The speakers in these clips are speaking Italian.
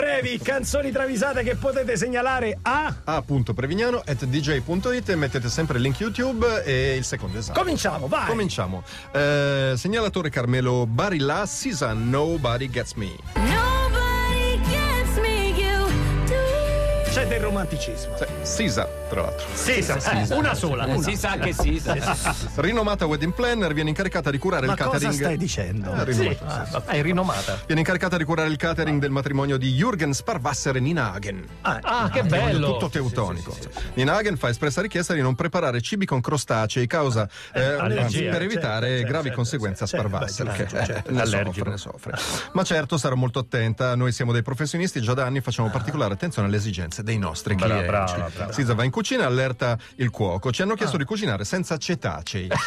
Brevi, canzoni travisate che potete segnalare a. a.prevignano.dj.it e mettete sempre il link YouTube e il secondo esame. Cominciamo, vai! Cominciamo. Eh, segnalatore Carmelo Barilla, Sisa, Nobody Gets Me. Del romanticismo. Sì, Sisa, tra l'altro. Sì, sì, sì, una sola. Eh, una. si sa che si sa. Rinomata wedding planner viene incaricata di curare Ma il cosa catering. stai dicendo? Ah, Sì. rinomata, sì. Ah, è rinomata. Viene incaricata di curare il catering del matrimonio di Jürgen Sparvasser e Nina Hagen. Ah, che bello. Tutto teutonico. Nina Hagen fa espressa richiesta di non preparare cibi con crostacei causa eh, allergia, anzi, per certo, evitare certo, gravi certo, conseguenze certo, a Sparvasser certo, che certo, eh, certo. ne Allergico. soffre, ne soffre. Ma certo sarò molto attenta, noi siamo dei professionisti, già da anni facciamo particolare attenzione alle esigenze dei nostri Brava, clienti. brava, brava. Sisa va in cucina e allerta il cuoco. Ci hanno chiesto di cucinare senza cetacei.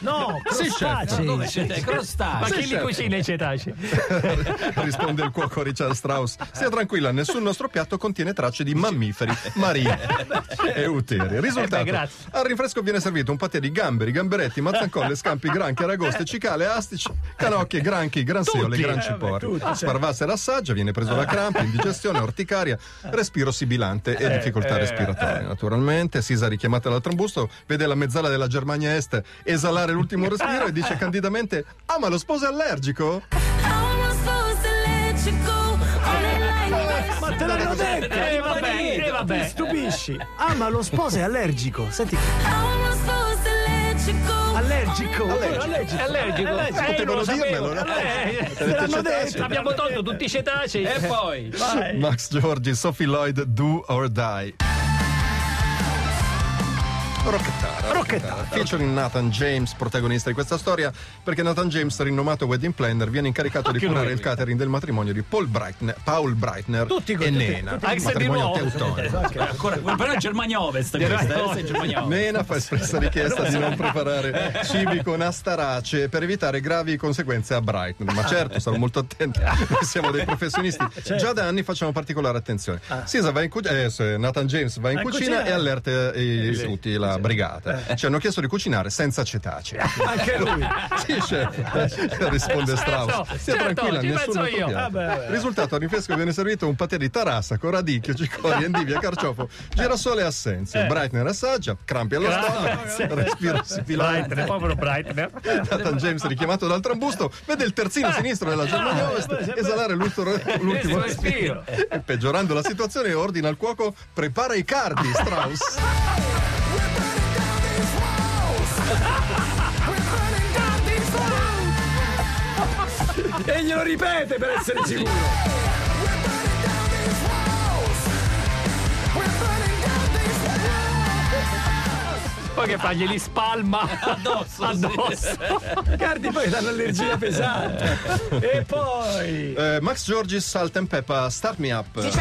No, Sì, crostacei. Dove siete? Crostacei. Ma Sì, chi li certo. cucina i cetacei? Risponde il cuoco Richard Strauss. Stia tranquilla, nessun nostro piatto contiene tracce di mammiferi, marini e uteri. Risultato: Eh beh, al rinfresco viene servito un patè di gamberi, gamberetti, mazzancolle, scampi, granchi, aragoste, cicale, astici, canocchie, granchi, granseole, gran Eh, ciporri. beh, tutti, Sparvassa l'assaggia, viene preso la crampa, indigestione, orticaria, respiro sibilante e difficoltà eh, respiratorie. Naturalmente, Sisa richiamata dal trambusto, vede la mezzala della Germania Est esalare l'ultimo respiro e dice candidamente: Ah, ma lo sposo è allergico? Ma te l'hanno detto! Eh, Eh, vabbè, vabbè, eh, vabbè. Ti stupisci. Ah, ma lo sposo è allergico. Senti, allergico. Allergico. È allergico. allergico. Eh, Potevano lo sapevo. dirmelo, no? Eh, l'hanno detto. Abbiamo tolto tutti i cetacei. E poi? Vai. Max Giorgi, Sophie Lloyd, Do or Die. Rocchettara. Rocchettara. Featuring Nathan James, protagonista di questa storia, perché Nathan James, rinomato wedding planner, viene incaricato di curare il catering del matrimonio di Paul Breitner, Paul Breitner Tutti e tutti- Nena. tutti- Anche se di matrimonio nuovo. teutonico. Ancora, però è Germania Ovest questa, eh? Germania Ovest. Nena fa espressa richiesta di non preparare cibi con astarace per evitare gravi conseguenze a Brighton. Ma certo, sarò molto attento. Noi siamo dei professionisti. Già da anni facciamo particolare attenzione. Sisa va in cucina, eh, Nathan James va in cucina cucina, e eh. allerta i- tutti, la brigata. Ci hanno chiesto di cucinare senza cetacei. Anche lui. Sì, chef, risponde Strauss. certo, Stia certo, tranquilla, ci nessun penso altro io. Vabbè, vabbè. Risultato: al rinfresco viene servito un patè di tarassa con radicchio, cicoria, endivia, carciofo, girasole e assenzio. Brightner assaggia, crampi allo stomaco, respiro sibilante. Brightner, povero Brightner. Nathan James, richiamato dal trambusto, vede il terzino sinistro della Germania Ovest esalare l'ultimo, l'ultimo respiro. E peggiorando la situazione, ordina al cuoco: prepara i cardi, Strauss. E glielo ripete per essere sicuro. Poi che fa? Glieli spalma Addosso, addosso. Cardi poi danno allergia pesante. E poi. Eh, Max Giorgis, Salt and Pepper, Start Me Up. And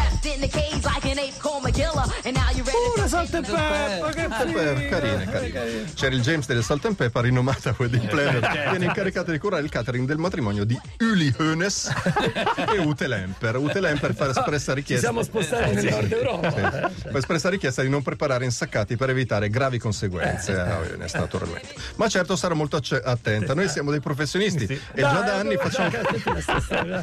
Pure salt peppa, che Pepper, figo. carine, carine. C'era il James delle Salt and Pepper, rinomata wedding planner, viene incaricata di curare il catering del matrimonio di Uli Hoeneß e Ute Lemper. Ute Lemper fa espressa Ci richiesta. siamo spostati nel nord Europa. Sì. Fa espressa richiesta di non preparare insaccati per evitare gravi conseguenze a Hoeneß, naturalmente. Ma certo sarà molto acce- attenta. Noi siamo dei professionisti e già Dai, da anni dai, facciamo.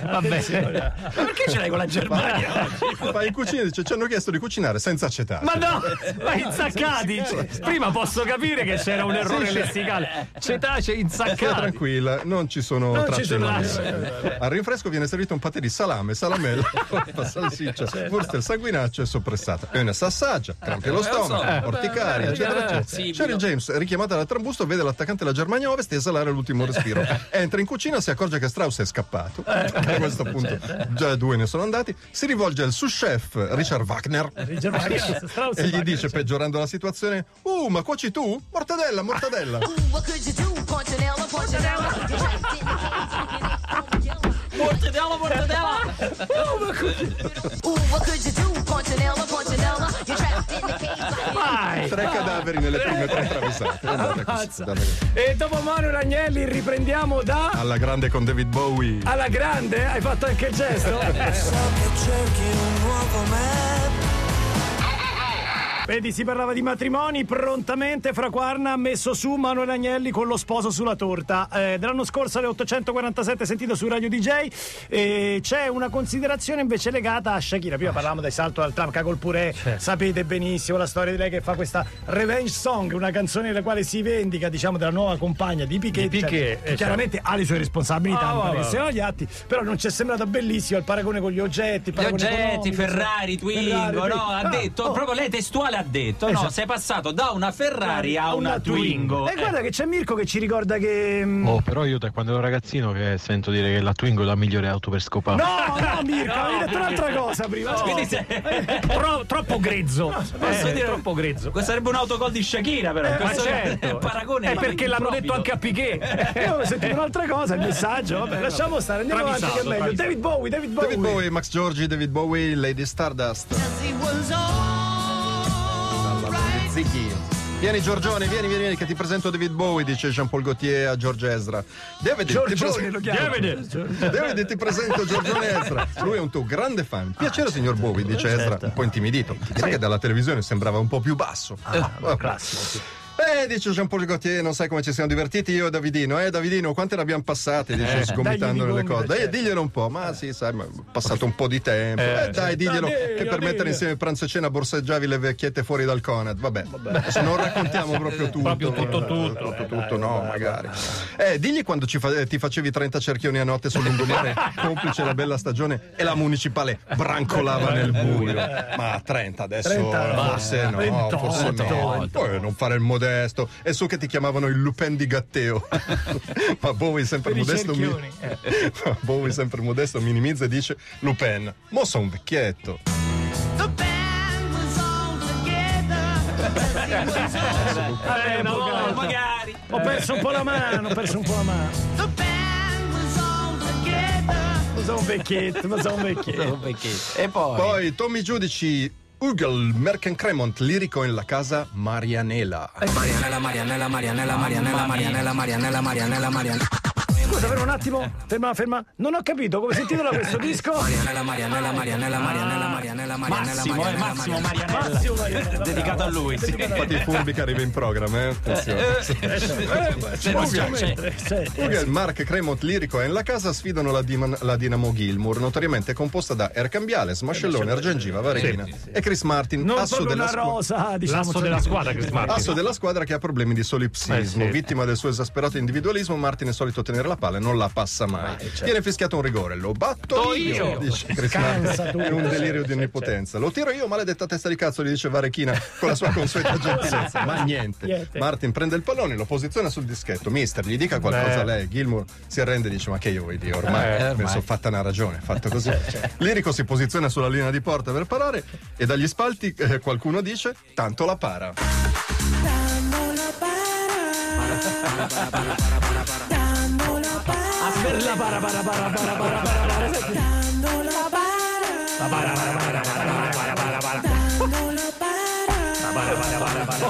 Vabbè, Ma perché ce l'hai con la Germania? Fa in cucina e dice: Ci hanno chiesto di cucinare senza acetato. Ma no, ma insaccati. Prima posso capire che c'era un errore Sì, sì. lessicale. Cetacei Stia insaccati. tranquilla, non ci sono Non ci tracce sono mammifere. Al rinfresco viene servito un patè di salame, salamella, salsiccia, wurstel sanguinaccio e soppressata. E una sassaggia, crampi allo Eh, lo stomaco, orticaria, Eh, eccetera, eh, eccetera. sì, No. James, richiamata dal trambusto, vede l'attaccante della Germania Ovest esalare l'ultimo respiro. Entra in cucina, si accorge che Strauss è scappato. A questo punto già due ne sono andati. Si rivolge al sous chef Richard Wagner Strauss e gli dice, peggiorando la situazione: Uh, ma cuoci tu? Mortadella, mortadella. Ooh, what could you do? Mortadella, mortadella! Ooh, what could you do? Punchinella. Tre cadaveri nelle prime tre andata così. E dopo Manuel Agnelli riprendiamo da Alla grande con David Bowie. alla grande. Hai fatto anche il gesto? Vedi, si parlava di matrimoni, prontamente Fra Quarna ha messo su Manuel Agnelli con lo sposo sulla torta. Eh, dell'anno scorso alle 847 sentito su Radio DJ e c'è una considerazione invece legata a Shakira. Prima parlavamo del salto dal tram col purè, sapete benissimo la storia di lei che fa questa revenge song, una canzone nella quale si vendica, diciamo, della nuova compagna di Piquet. Di Piquet, che eh, chiaramente ha le sue responsabilità, Ah, mi pare vabbè. che siano agli atti, però non ci è sembrato bellissimo il paragone con gli oggetti, il Gli oggetti, Ferrari, Twingo, Ferrari, no? Twingo. Ha Ah, detto, oh. proprio lei testuale ha detto, no? Esatto. Sei passato da una Ferrari a una Twingo. E guarda che c'è Mirko che ci ricorda che. mm, Oh, però io da quando ero ragazzino che sento dire che la Twingo è la migliore auto per scopare. No, no, Mirko, avevi detto un'altra cosa prima. no. Quindi se- Tro- troppo grezzo. Posso Eh, dire- troppo grezzo. Questo sarebbe un autogol di Shakira, però. Ma Questo certo. è un paragone. È perché l'hanno improvvido. detto anche a Piquet. Io avevo sentito un'altra cosa, il messaggio. Vabbè, lasciamo stare, andiamo avanti che è Travisato, meglio. travisato. David Bowie, David Bowie. David Bowie, Max Giorgi, David Bowie, Lady Stardust. Ziggy. Vieni Giorgione, vieni, vieni, vieni, che ti presento David Bowie, dice Jean-Paul Gaultier a George Ezra. David, ti Giorgione lo chiama. David, ti presento Giorgione Ezra. Lui è un tuo grande fan. Piacere, signor Bowie, dice Ezra, un po' intimidito. Sa che dalla televisione sembrava un po' più basso. Ah, classico. Eh, dice Jean-Paul Gaultier, non sai come ci siamo divertiti io e Davidino. Eh, Davidino, quante ne abbiamo passate? Dice, sgomitando dagli le cose. certo. diglielo un po', ma sì, sai, ma è passato un po' di tempo. Eh, dai, diglielo Dai, che per mettere insieme pranzo e cena borseggiavi le vecchiette fuori dal Conad. Vabbè, adesso non raccontiamo proprio tutto. Proprio tutto, eh, tutto. tutto, tutto, no, magari. Eh, digli quando fa- ti facevi 30 cerchioni a notte sul lungomare, complice la bella stagione e la municipale brancolava nel buio. Ma 30 adesso 30 no. forse no, 28, forse no. 28. Poi non fare il modesto. E su che ti chiamavano il Lupin di Gatteo. Ma Bowie sempre modesto. mi- cerchioni. Ma Bowie sempre modesto minimizza e dice Lupin, mo sono un vecchietto. Eh, una avvocato. volta. Magari. Ho perso un po' la mano, ho perso un po' la mano. Ma sono un vecchietto, ma sono un vecchietto. E poi. Poi Tommy Giudici, Ugel, Merken Cremont, lirico in la casa Marianela. Scusa, ferma un attimo. Ferma, ferma. Non ho capito come si intitola questo disco. Massimo, eh, Massimo Marianella. Massimo Marianella. Dedicato a lui, sì. Infatti il furbi che arriva in programma, eh? Attenzione. Sì. Ugel, Mark Cremont, lirico e in la casa sfidano la, Diman- la Dinamo Gilmour, notoriamente composta da Ercambiale, Smascellone, Argengiva, Varechina e Chris Martin, Non asso della rosa, diciamo. L'asso della squadra, Chris Martin. Asso della squadra che ha problemi di solipsismo. Eh, sì. Vittima del suo esasperato individualismo, Martin è solito tenere la palla e non la passa mai. Viene fischiato un rigore, lo batto io, io. dice tu. in un delirio di onnipotenza. Lo tiro io, maledetta testa di cazzo, gli dice Varechina con la sua consueta gentilezza. Ma niente. Niente. Martin prende il pallone, lo posiziona sul dischetto. Mister, gli dica qualcosa a lei. Gilmour si arrende e dice: Ma che io vuoi dire? Ormai Eh, mi sono fatta una ragione, fatto così. Lirico si posiziona sulla linea di porta per parare e dagli spalti eh, qualcuno dice: Tanto la para. Aspetta, para, para, para, para, para, para, para. verla para para para para para para para dando la para para para para para para para para dando la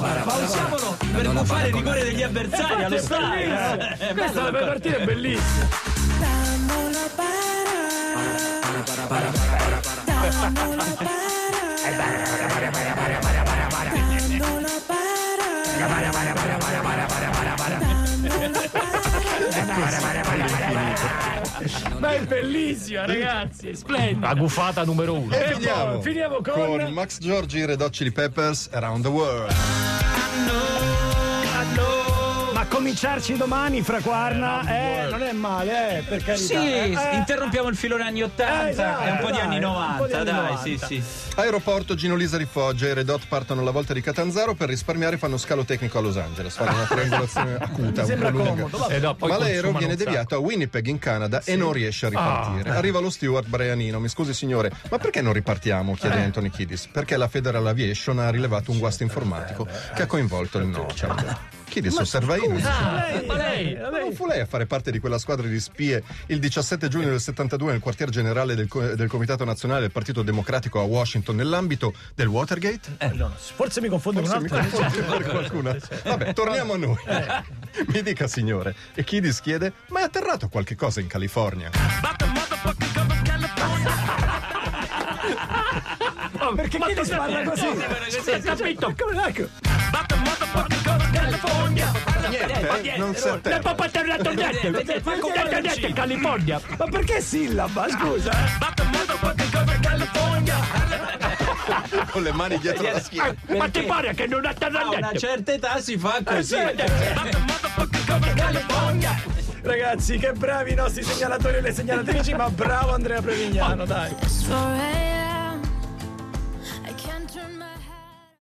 para pausiamolo per non fare rigore degli avversari allo questa la partita è bellissima dando la para para para para para para para para para para para para Ma è bellissima, ragazzi, è splendida. La gufata numero uno. E finiamo, finiamo con- Max Giorgi, Red Hot Chili Peppers, Around the World. Ma cominciarci domani fra Quarna, eh, non è male, eh, per carità. Sì, Eh, eh. interrompiamo il filone anni 80 Eh, esatto, e un po' di anni un po' di 90, anni dai, 90. sì, sì. Aeroporto Gino Lisa rifoggia, i Red Hot partono alla volta di Catanzaro per risparmiare fanno scalo tecnico a Los Angeles, fanno una triangolazione acuta, un po' sembra comodo, vabbè. E no, Ma l'aereo viene deviato a Winnipeg in Canada e non riesce a ripartire. Ah. Arriva lo steward Brianino. Mi scusi signore, ma perché non ripartiamo? chiede Eh. Anthony Kiddis. Perché la Federal Aviation ha rilevato un guasto informatico che ha coinvolto il Nocciard. Kiddis osserva in. lei, Ma lei- lei- Non fu lei a fare parte di quella squadra di spie il 17 giugno del 72 nel quartier generale del, del Comitato Nazionale del Partito Democratico a Washington nell'ambito del Watergate? Eh, no, forse mi confondo con un Forse mi altro. confondo per qualcuno. Vabbè, torniamo a noi. Mi dica, signore. E Kiddis chiede: Ma è atterrato qualche cosa in California? Perché chi ti parla così? Hai capito? Ecco. Niente, non si. Niente, niente, California. Ma perché sillaba? Scusa. Con le mani dietro la schiena. Ma ti pare che non ha A una certa età si fa così. Ragazzi, che bravi i nostri segnalatori e le segnalatrici, ma bravo Andrea Prevignano, dai. It's 4 a.m.